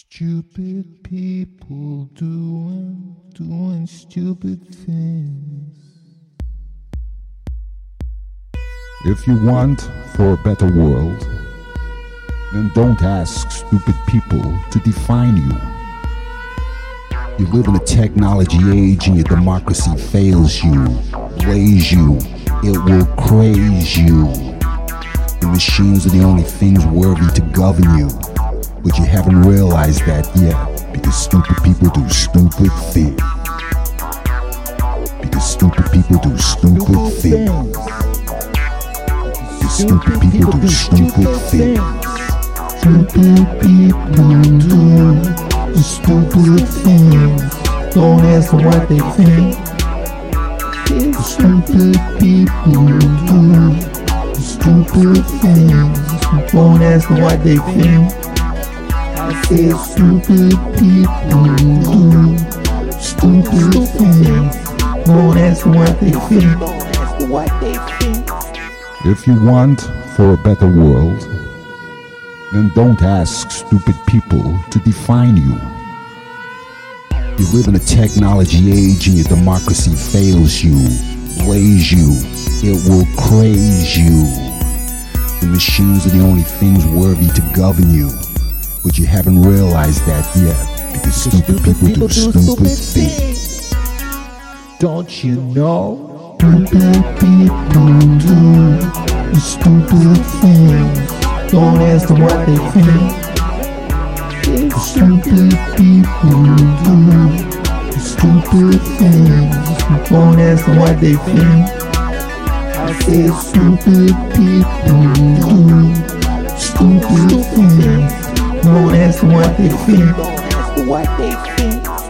Stupid people doing, doing stupid things. If you want for a better world, then don't ask stupid people to define you. You live in a technology age and your democracy fails you, plays you, it will craze you. The machines are the only things worthy to govern you, but you haven't realized that yet because stupid people do stupid things. Because stupid people do stupid things. Because stupid people do stupid things. Stupid people do stupid things. Don't ask them what they think. Stupid people do stupid things. Don't ask them what they think. Stupid people stupid things. Ask them what they think. What they think. If you want for a better world, then don't ask stupid people to define you. You live in a technology age and your democracy fails you, plays you, it will craze you. The machines are the only things worthy to govern you, but you haven't realized that yet because stupid people do stupid things. Don't you know? Stupid people do stupid things. Don't ask them what they think. Stupid people do stupid things. Don't ask them what they think. I said stupid people do they think. What they think.